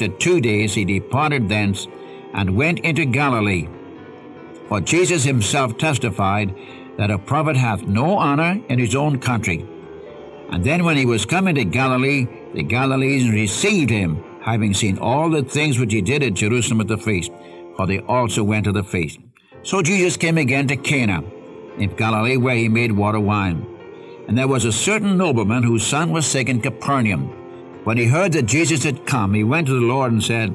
after two days he departed thence and went into Galilee. For Jesus himself testified that a prophet hath no honor in his own country. And then when he was come into Galilee, the Galileans received him, having seen all the things which he did at Jerusalem at the feast, for they also went to the feast. So Jesus came again to Cana in Galilee, where he made water wine. And there was a certain nobleman whose son was sick in Capernaum. When he heard that Jesus had come, he went to the Lord and said,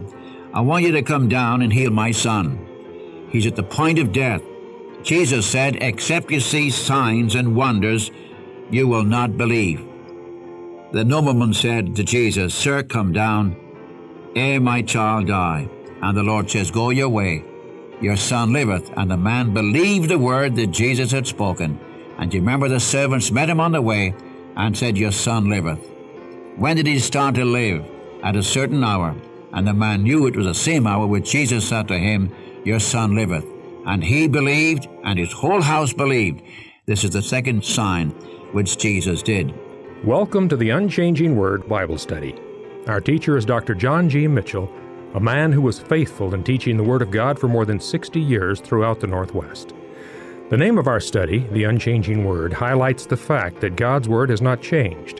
I want you to come down and heal my son. He's at the point of death. Jesus said, Except you see signs and wonders, you will not believe. The nobleman said to Jesus, Sir, come down, ere my child die. And the Lord says, Go your way, your son liveth. And the man believed the word that Jesus had spoken. And you remember the servants met him on the way and said, Your son liveth. When did he start to live? At a certain hour. And the man knew it was the same hour which Jesus said to him, Your son liveth. And he believed, and his whole house believed. This is the second sign which Jesus did. Welcome to the Unchanging Word Bible Study. Our teacher is Dr. John G. Mitchell, a man who was faithful in teaching the Word of God for more than 60 years throughout the Northwest. The name of our study, The Unchanging Word, highlights the fact that God's Word has not changed.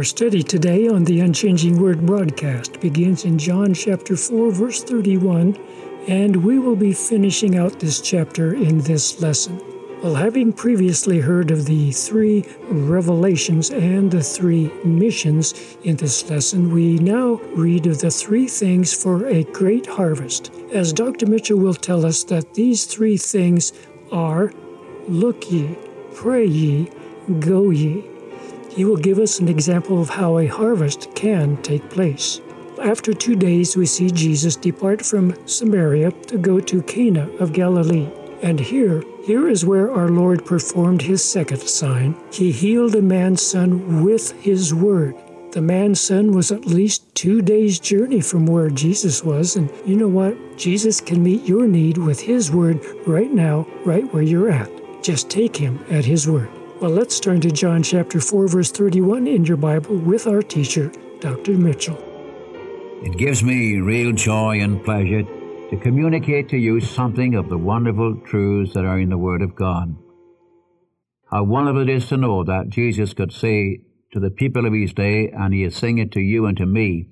Our study today on the Unchanging Word broadcast begins in John chapter 4, verse 31, and we will be finishing out this chapter in this lesson. Well, having previously heard of the three revelations and the three missions in this lesson, we now read of the three things for a great harvest. As Dr. Mitchell will tell us that these three things are look ye, pray ye, go ye. He will give us an example of how a harvest can take place. After two days, we see Jesus depart from Samaria to go to Cana of Galilee. And here, here is where our Lord performed his second sign. He healed a man's son with his word. The man's son was at least two days' journey from where Jesus was, and you know what? Jesus can meet your need with his word right now, right where you're at. Just take him at his word. Well, let's turn to John chapter 4, verse 31 in your Bible with our teacher, Dr. Mitchell. It gives me real joy and pleasure to communicate to you something of the wonderful truths that are in the Word of God. How wonderful it is to know that Jesus could say to the people of his day, and he is saying it to you and to me,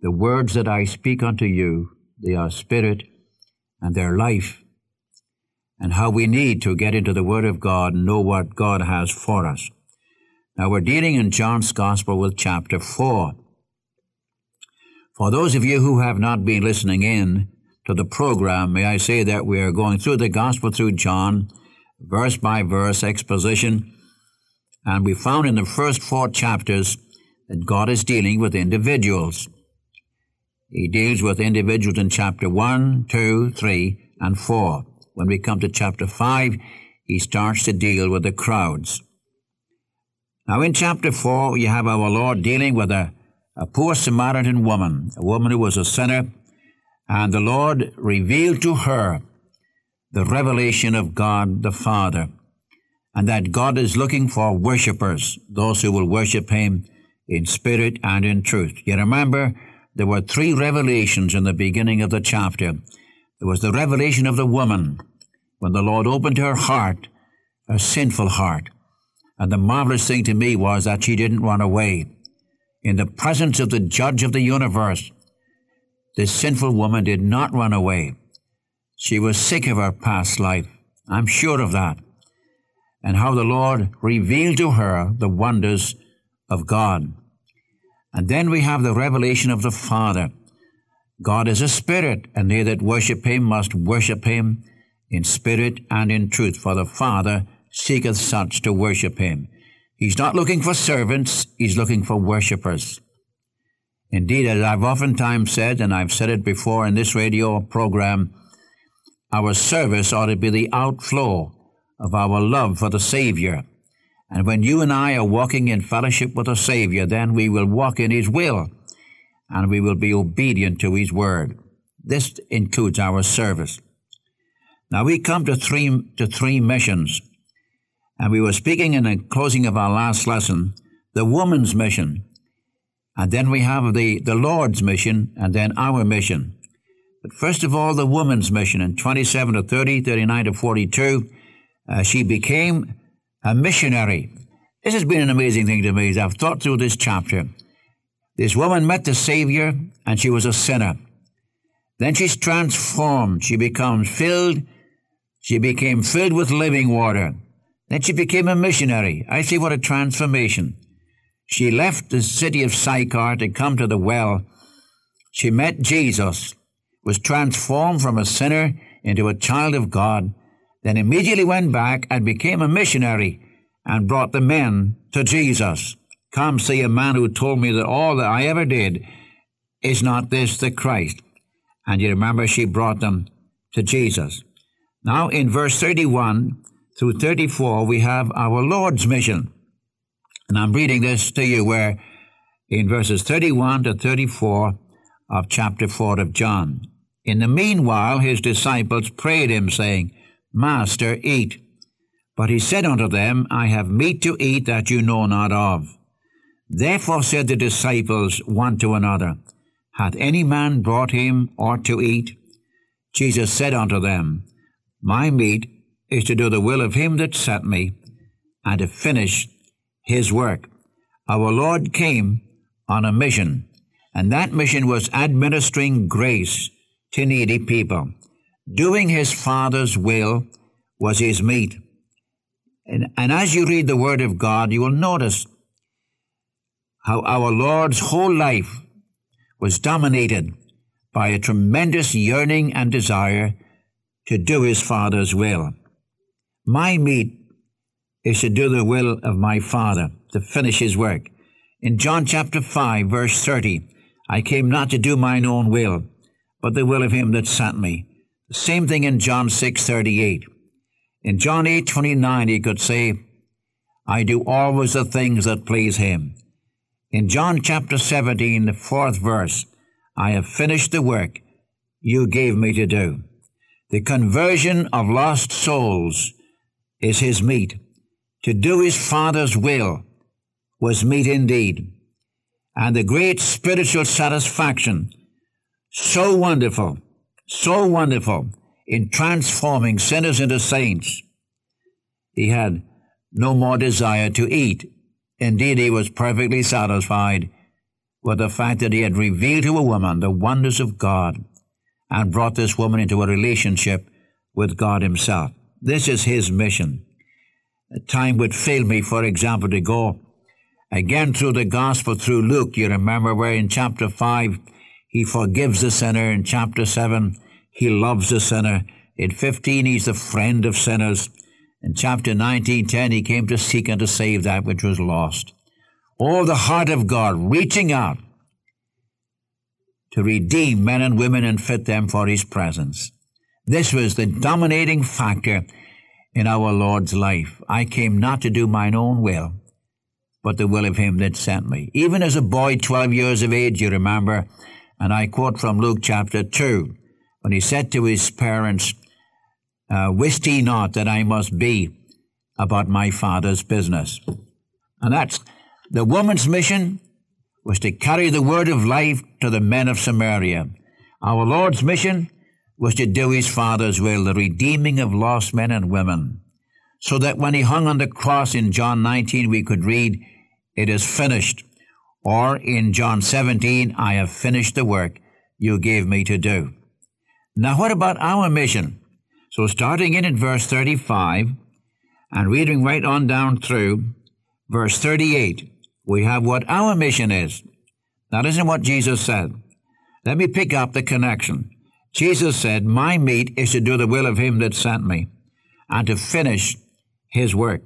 the words that I speak unto you, they are spirit and they're life. And how we need to get into the Word of God and know what God has for us. Now we're dealing in John's Gospel with chapter 4. For those of you who have not been listening in to the program, may I say that we are going through the Gospel through John, verse by verse exposition, and we found in the first four chapters that God is dealing with individuals. He deals with individuals in chapter 1, 2, 3, and 4. When we come to chapter 5, he starts to deal with the crowds. Now, in chapter 4, you have our Lord dealing with a, a poor Samaritan woman, a woman who was a sinner, and the Lord revealed to her the revelation of God the Father, and that God is looking for worshippers, those who will worship Him in spirit and in truth. You remember, there were three revelations in the beginning of the chapter. There was the revelation of the woman, when the Lord opened her heart, a sinful heart. And the marvelous thing to me was that she didn't run away. In the presence of the judge of the universe, this sinful woman did not run away. She was sick of her past life. I'm sure of that. And how the Lord revealed to her the wonders of God. And then we have the revelation of the Father. God is a spirit, and they that worship him must worship him in spirit and in truth, for the Father seeketh such to worship him. He's not looking for servants, he's looking for worshippers. Indeed, as I've oftentimes said, and I've said it before in this radio program, our service ought to be the outflow of our love for the Savior. And when you and I are walking in fellowship with the Savior, then we will walk in His will and we will be obedient to His word. This includes our service. Now we come to three, to three missions. And we were speaking in the closing of our last lesson, the woman's mission. And then we have the, the Lord's mission and then our mission. But first of all, the woman's mission in 27 to 30, 39 to 42, uh, she became a missionary. This has been an amazing thing to me as I've thought through this chapter. This woman met the Savior and she was a sinner. Then she's transformed. She becomes filled. She became filled with living water. Then she became a missionary. I see what a transformation. She left the city of Sychar to come to the well. She met Jesus was transformed from a sinner into a child of God, then immediately went back and became a missionary and brought the men to Jesus. Come see a man who told me that all that I ever did is not this the Christ. And you remember she brought them to Jesus. Now in verse 31 through 34, we have our Lord's mission. And I'm reading this to you where in verses 31 to 34 of chapter 4 of John. In the meanwhile, his disciples prayed him, saying, Master, eat. But he said unto them, I have meat to eat that you know not of. Therefore said the disciples one to another, Hath any man brought him aught to eat? Jesus said unto them, My meat is to do the will of him that sent me, and to finish his work. Our Lord came on a mission, and that mission was administering grace to needy people. Doing his Father's will was his meat. And, and as you read the Word of God, you will notice how our Lord's whole life was dominated by a tremendous yearning and desire to do his Father's will. My meat is to do the will of my Father, to finish his work. In John chapter 5, verse 30, I came not to do mine own will, but the will of him that sent me. The same thing in John 6:38. In John 8:29 he could say, I do always the things that please him. In John chapter 17, the fourth verse, I have finished the work you gave me to do. The conversion of lost souls is his meat. To do his Father's will was meat indeed. And the great spiritual satisfaction so wonderful, so wonderful in transforming sinners into saints. He had no more desire to eat. Indeed, he was perfectly satisfied with the fact that he had revealed to a woman the wonders of God and brought this woman into a relationship with God Himself. This is His mission. Time would fail me, for example, to go again through the gospel through Luke. You remember where in chapter 5 he forgives the sinner. In chapter 7, he loves the sinner. In 15, he's the friend of sinners. In chapter 19, 10, he came to seek and to save that which was lost. All the heart of God reaching out to redeem men and women and fit them for his presence. This was the dominating factor in our Lord's life. I came not to do mine own will, but the will of him that sent me. Even as a boy, 12 years of age, you remember, and I quote from Luke chapter 2, when he said to his parents, uh, Wist ye not that I must be about my father's business? And that's the woman's mission was to carry the word of life to the men of Samaria. Our Lord's mission was to do his Father's will, the redeeming of lost men and women, so that when he hung on the cross in John 19, we could read, It is finished. Or in John 17, I have finished the work you gave me to do. Now, what about our mission? So, starting in at verse 35 and reading right on down through verse 38, we have what our mission is. That isn't what Jesus said. Let me pick up the connection. Jesus said, My meat is to do the will of him that sent me, and to finish his work.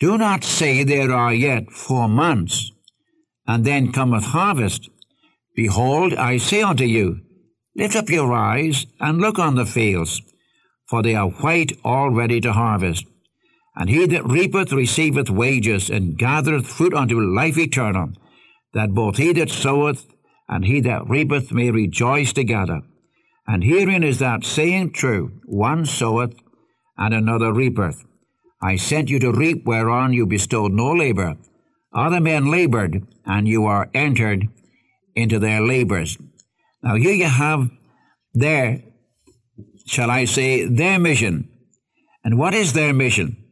Do not say there are yet four months, and then cometh harvest. Behold, I say unto you, Lift up your eyes and look on the fields, for they are white already to harvest. And he that reapeth receiveth wages, and gathereth fruit unto life eternal, that both he that soweth and he that reapeth may rejoice together. And herein is that saying true one soweth, and another reapeth. I sent you to reap whereon you bestowed no labor. Other men labored, and you are entered into their labors. Now, here you have their, shall I say, their mission. And what is their mission?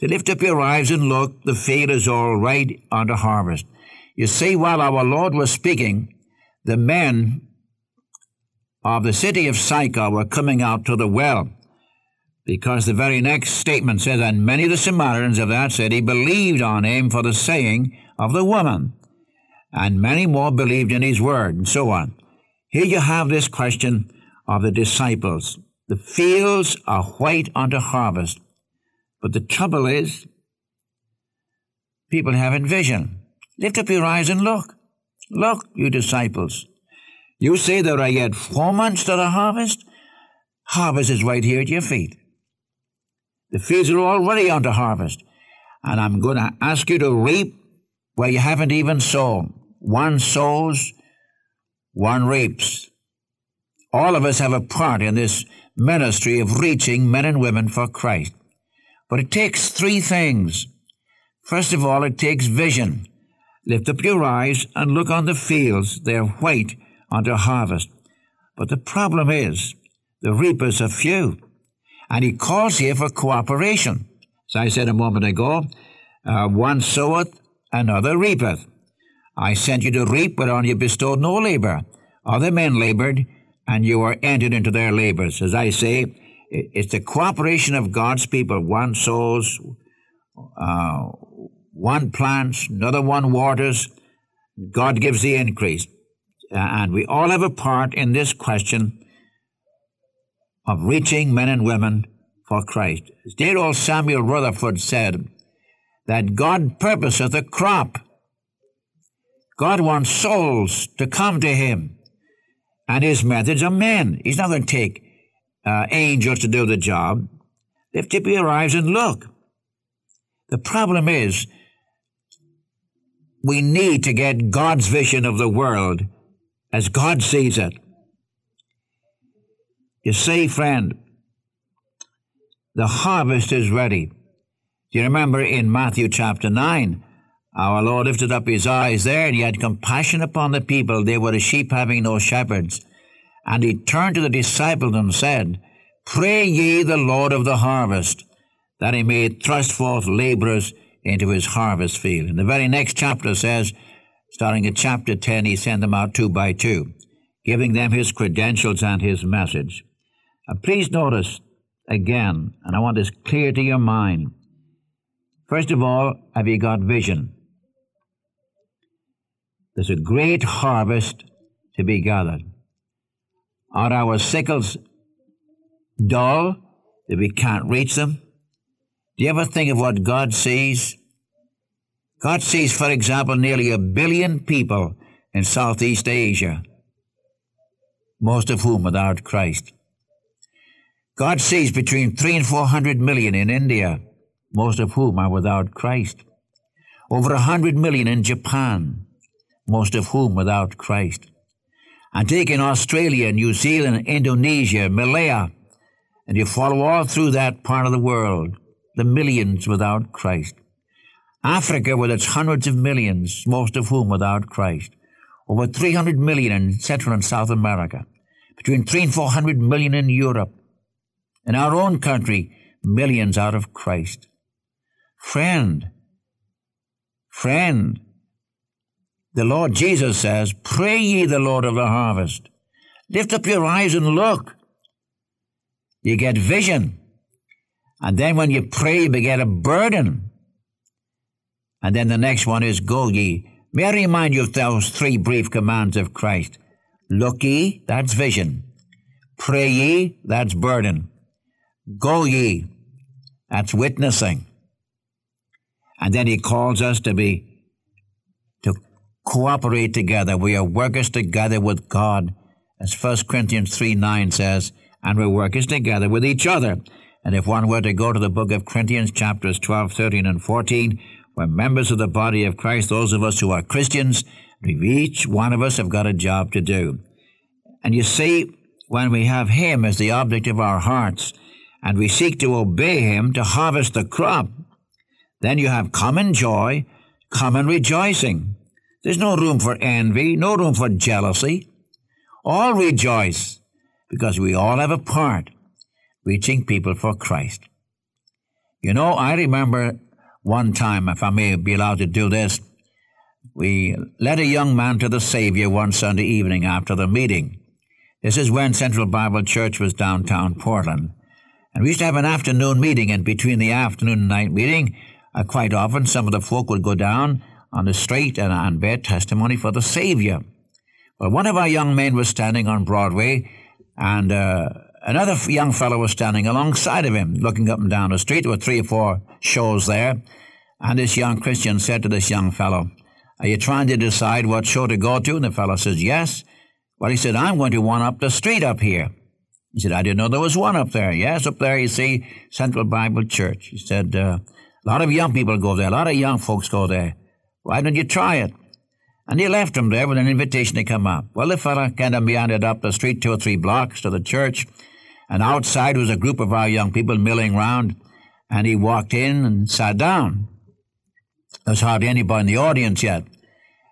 To lift up your eyes and look, the field is all right unto harvest. You see, while our Lord was speaking, the men of the city of Sychar were coming out to the well, because the very next statement says, And many of the Samaritans of that city believed on him for the saying of the woman and many more believed in his word, and so on. Here you have this question of the disciples. The fields are white unto harvest, but the trouble is, people haven't vision. Lift up your eyes and look. Look, you disciples. You say there are yet four months to the harvest? Harvest is right here at your feet. The fields are already unto harvest, and I'm going to ask you to reap where you haven't even sown. One sows, one reaps. All of us have a part in this ministry of reaching men and women for Christ. But it takes three things. First of all, it takes vision. Lift up your eyes and look on the fields, they are white unto harvest. But the problem is, the reapers are few. And he calls here for cooperation. As I said a moment ago, uh, one soweth, another reapeth. I sent you to reap, but on you bestowed no labor. Other men labored, and you are entered into their labors. As I say, it's the cooperation of God's people. One sows, uh, one plants, another one waters. God gives the increase. And we all have a part in this question of reaching men and women for Christ. As dear old Samuel Rutherford said, that God purposeth a crop God wants souls to come to Him. And His methods are men. He's not going to take uh, angels to do the job. Up your eyes and look. The problem is, we need to get God's vision of the world as God sees it. You see, friend, the harvest is ready. Do you remember in Matthew chapter 9? Our Lord lifted up his eyes there, and he had compassion upon the people. They were as sheep having no shepherds. And he turned to the disciples and said, Pray ye the Lord of the harvest, that he may thrust forth laborers into his harvest field. And the very next chapter says, starting at chapter 10, he sent them out two by two, giving them his credentials and his message. Now, please notice again, and I want this clear to your mind. First of all, have you got vision? There's a great harvest to be gathered. Are our sickles dull that we can't reach them? Do you ever think of what God sees? God sees, for example, nearly a billion people in Southeast Asia, most of whom without Christ. God sees between three and four hundred million in India, most of whom are without Christ. Over a hundred million in Japan, most of whom without Christ. And take in Australia, New Zealand, Indonesia, Malaya, and you follow all through that part of the world, the millions without Christ. Africa with its hundreds of millions, most of whom without Christ. Over 300 million in Central and South America. Between 3 and 400 million in Europe. In our own country, millions out of Christ. Friend, friend, the Lord Jesus says, Pray ye the Lord of the harvest. Lift up your eyes and look. You get vision. And then when you pray, you get a burden. And then the next one is, Go ye. May I remind you of those three brief commands of Christ? Look ye, that's vision. Pray ye, that's burden. Go ye, that's witnessing. And then he calls us to be, cooperate together. We are workers together with God, as 1 Corinthians 3 9 says, and we're workers together with each other. And if one were to go to the book of Corinthians, chapters 12, 13, and 14, we're members of the body of Christ, those of us who are Christians, we each one of us have got a job to do. And you see, when we have Him as the object of our hearts, and we seek to obey Him to harvest the crop, then you have common joy, common rejoicing. There's no room for envy, no room for jealousy. All rejoice because we all have a part reaching people for Christ. You know, I remember one time, if I may be allowed to do this, we led a young man to the Savior one Sunday evening after the meeting. This is when Central Bible Church was downtown Portland. And we used to have an afternoon meeting, and between the afternoon and night meeting, uh, quite often some of the folk would go down on the street and, and bear testimony for the Savior. Well, one of our young men was standing on Broadway, and uh, another young fellow was standing alongside of him, looking up and down the street. There were three or four shows there. And this young Christian said to this young fellow, Are you trying to decide what show to go to? And the fellow says, Yes. Well, he said, I'm going to one up the street up here. He said, I didn't know there was one up there. Yes, up there, you see, Central Bible Church. He said, uh, a lot of young people go there. A lot of young folks go there. Why don't you try it? And he left him there with an invitation to come up. Well, the fellow kind of meandered up the street two or three blocks to the church, and outside was a group of our young people milling round, and he walked in and sat down. There was hardly anybody in the audience yet.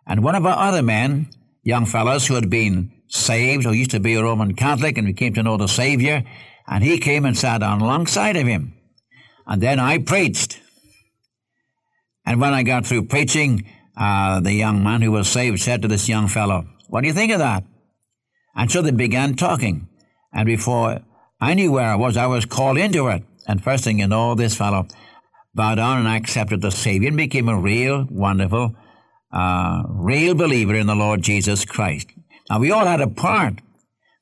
And one of our other men, young fellows who had been saved, who used to be a Roman Catholic, and who came to know the Savior, and he came and sat down alongside of him. And then I preached. And when I got through preaching, uh, the young man who was saved said to this young fellow, What do you think of that? And so they began talking. And before I knew where I was, I was called into it. And first thing you know, this fellow bowed down and accepted the Savior and became a real, wonderful, uh, real believer in the Lord Jesus Christ. Now, we all had a part.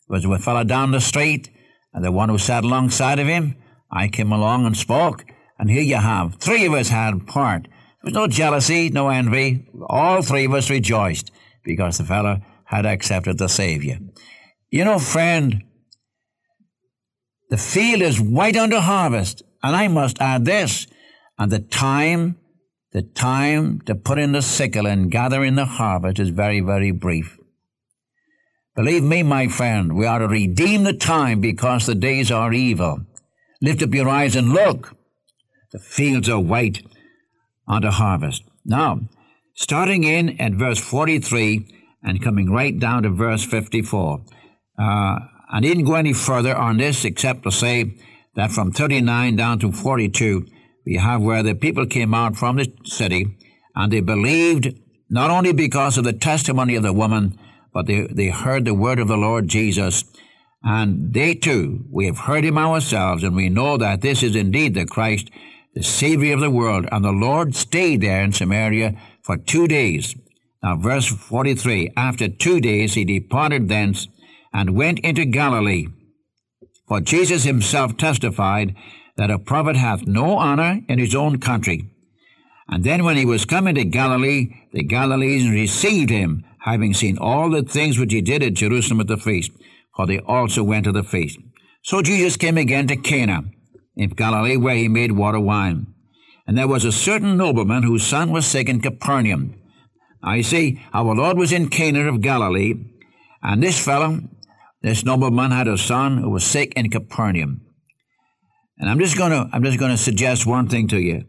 There was a fellow down the street, and the one who sat alongside of him. I came along and spoke, and here you have. Three of us had part. There was no jealousy, no envy. All three of us rejoiced because the fellow had accepted the Savior. You know, friend, the field is white unto harvest, and I must add this, and the time, the time to put in the sickle and gather in the harvest is very, very brief. Believe me, my friend, we are to redeem the time because the days are evil. Lift up your eyes and look. The fields are white unto harvest. Now, starting in at verse 43 and coming right down to verse 54. Uh, I didn't go any further on this except to say that from 39 down to 42, we have where the people came out from the city and they believed not only because of the testimony of the woman, but they, they heard the word of the Lord Jesus. And they too, we have heard him ourselves, and we know that this is indeed the Christ the Savior of the world. And the Lord stayed there in Samaria for two days. Now, verse 43 After two days he departed thence and went into Galilee. For Jesus himself testified that a prophet hath no honor in his own country. And then when he was come into Galilee, the Galileans received him, having seen all the things which he did at Jerusalem at the feast, for they also went to the feast. So Jesus came again to Cana in Galilee, where he made water wine. And there was a certain nobleman whose son was sick in Capernaum. I see, our Lord was in Cana of Galilee, and this fellow, this nobleman, had a son who was sick in Capernaum. And I'm just to I'm just to suggest one thing to you.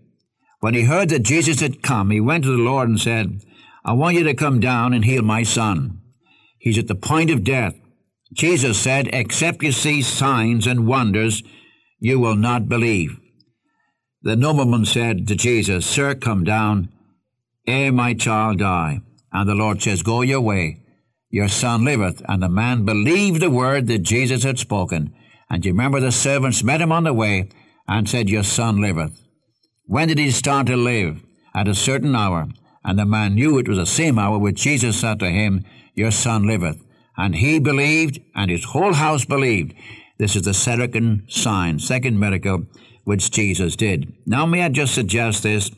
When he heard that Jesus had come, he went to the Lord and said, "I want you to come down and heal my son. He's at the point of death." Jesus said, "Except you see signs and wonders, you will not believe. The nobleman said to Jesus, Sir, come down, ere my child die. And the Lord says, Go your way, your son liveth. And the man believed the word that Jesus had spoken. And you remember the servants met him on the way and said, Your son liveth. When did he start to live? At a certain hour. And the man knew it was the same hour which Jesus said to him, Your son liveth. and he believed, and his whole house believed. This is the second sign, second miracle which Jesus did. Now, may I just suggest this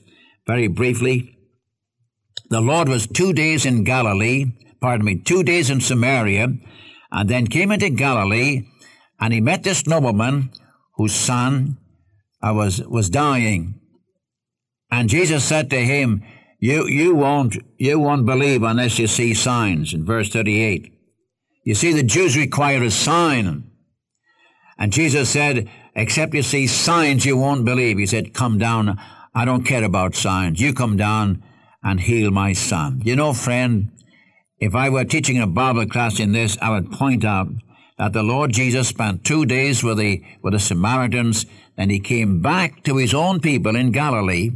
very briefly? The Lord was two days in Galilee, pardon me, two days in Samaria, and then came into Galilee, and he met this nobleman whose son uh, was, was dying. And Jesus said to him, you, you, won't, you won't believe unless you see signs, in verse 38. You see, the Jews require a sign. And Jesus said, Except you see signs, you won't believe. He said, Come down. I don't care about signs. You come down and heal my son. You know, friend, if I were teaching a Bible class in this, I would point out that the Lord Jesus spent two days with the, with the Samaritans, and he came back to his own people in Galilee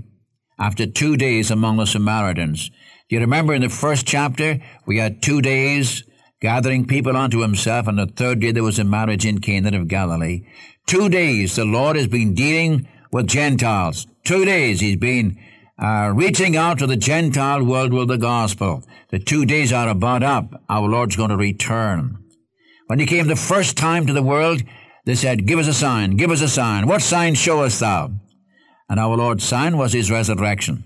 after two days among the Samaritans. Do you remember in the first chapter, we had two days gathering people unto himself, and the third day there was a marriage in Cana of Galilee. Two days the Lord has been dealing with Gentiles. Two days he's been uh, reaching out to the Gentile world with the gospel. The two days are about up. Our Lord's going to return. When he came the first time to the world, they said, Give us a sign, give us a sign. What sign showest thou? And our Lord's sign was his resurrection.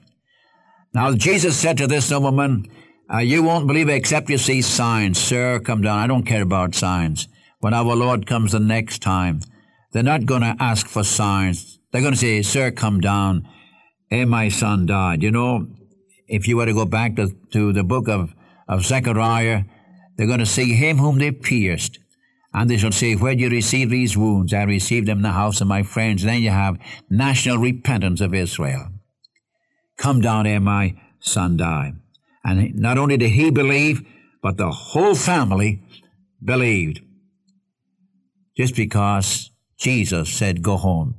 Now Jesus said to this nobleman, uh, You won't believe it except you see signs. Sir, come down. I don't care about signs. When our Lord comes the next time, they're not going to ask for signs. They're going to say, Sir, come down. Hey, my son died. You know, if you were to go back to, to the book of, of Zechariah, they're going to see him whom they pierced. And they shall say, Where did you receive these wounds? I received them in the house of my friends. Then you have national repentance of Israel. Come down, ere my son die. And not only did he believe, but the whole family believed. Just because Jesus said, Go home.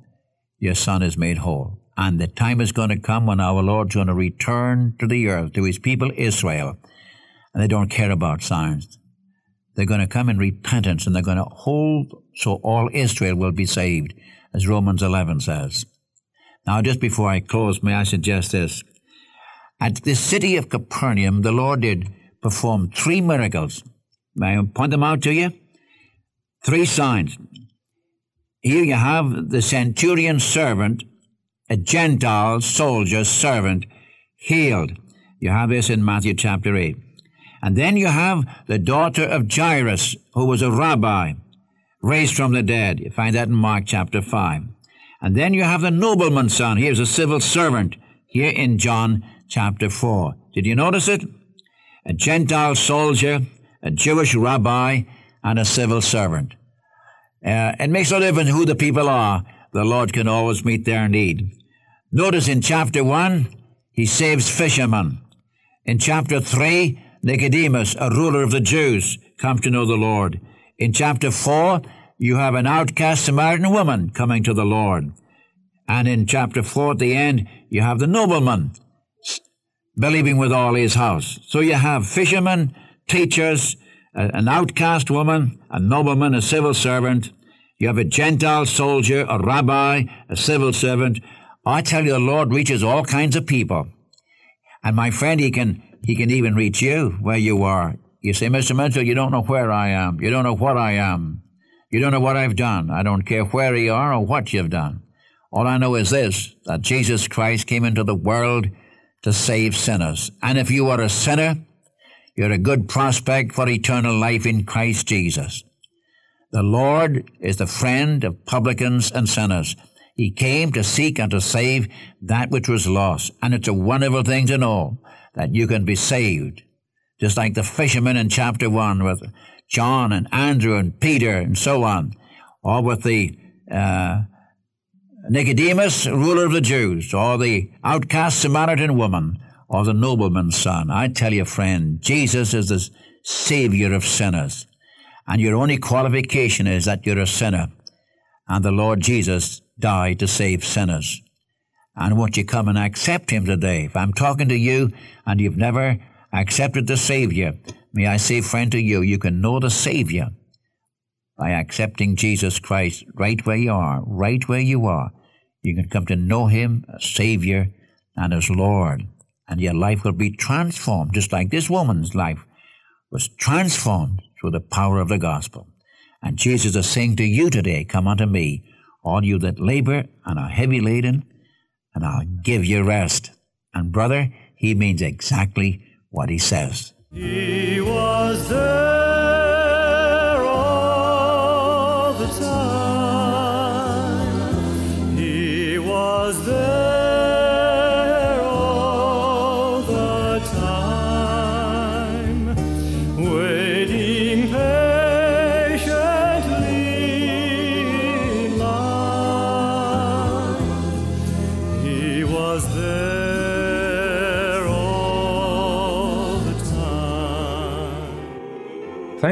Your son is made whole. And the time is going to come when our Lord's going to return to the earth, to his people Israel. And they don't care about signs. They're going to come in repentance and they're going to hold so all Israel will be saved, as Romans 11 says. Now, just before I close, may I suggest this? At the city of Capernaum, the Lord did perform three miracles. May I point them out to you? Three signs. Here you have the centurion servant, a Gentile soldier servant, healed. You have this in Matthew chapter 8. And then you have the daughter of Jairus, who was a rabbi, raised from the dead. You find that in Mark chapter 5. And then you have the nobleman's son. Here's a civil servant here in John chapter 4. Did you notice it? A Gentile soldier, a Jewish rabbi, and a civil servant. Uh, it makes no difference who the people are, the Lord can always meet their need. Notice in chapter 1, he saves fishermen. In chapter 3, Nicodemus, a ruler of the Jews, comes to know the Lord. In chapter 4, you have an outcast Samaritan woman coming to the Lord. And in chapter 4, at the end, you have the nobleman believing with all his house. So you have fishermen, teachers, an outcast woman, a nobleman, a civil servant. You have a Gentile soldier, a rabbi, a civil servant. I tell you, the Lord reaches all kinds of people. And my friend, he can, he can even reach you where you are. You say, Mr. Mitchell, you don't know where I am. You don't know what I am. You don't know what I've done. I don't care where you are or what you've done. All I know is this, that Jesus Christ came into the world to save sinners. And if you are a sinner, you're a good prospect for eternal life in Christ Jesus. The Lord is the friend of publicans and sinners. He came to seek and to save that which was lost. And it's a wonderful thing to know that you can be saved. Just like the fishermen in chapter 1 with John and Andrew and Peter and so on, or with the uh, Nicodemus, ruler of the Jews, or the outcast Samaritan woman, or the nobleman's son. I tell you, friend, Jesus is the Savior of sinners. And your only qualification is that you're a sinner. And the Lord Jesus died to save sinners. And won't you come and accept Him today? If I'm talking to you and you've never accepted the Savior, may I say, friend, to you, you can know the Savior by accepting Jesus Christ right where you are, right where you are. You can come to know Him as Savior and as Lord and your life will be transformed, just like this woman's life was transformed through the power of the gospel. And Jesus is saying to you today, Come unto me, all you that labor and are heavy laden, and I'll give you rest. And brother, he means exactly what he says. He was there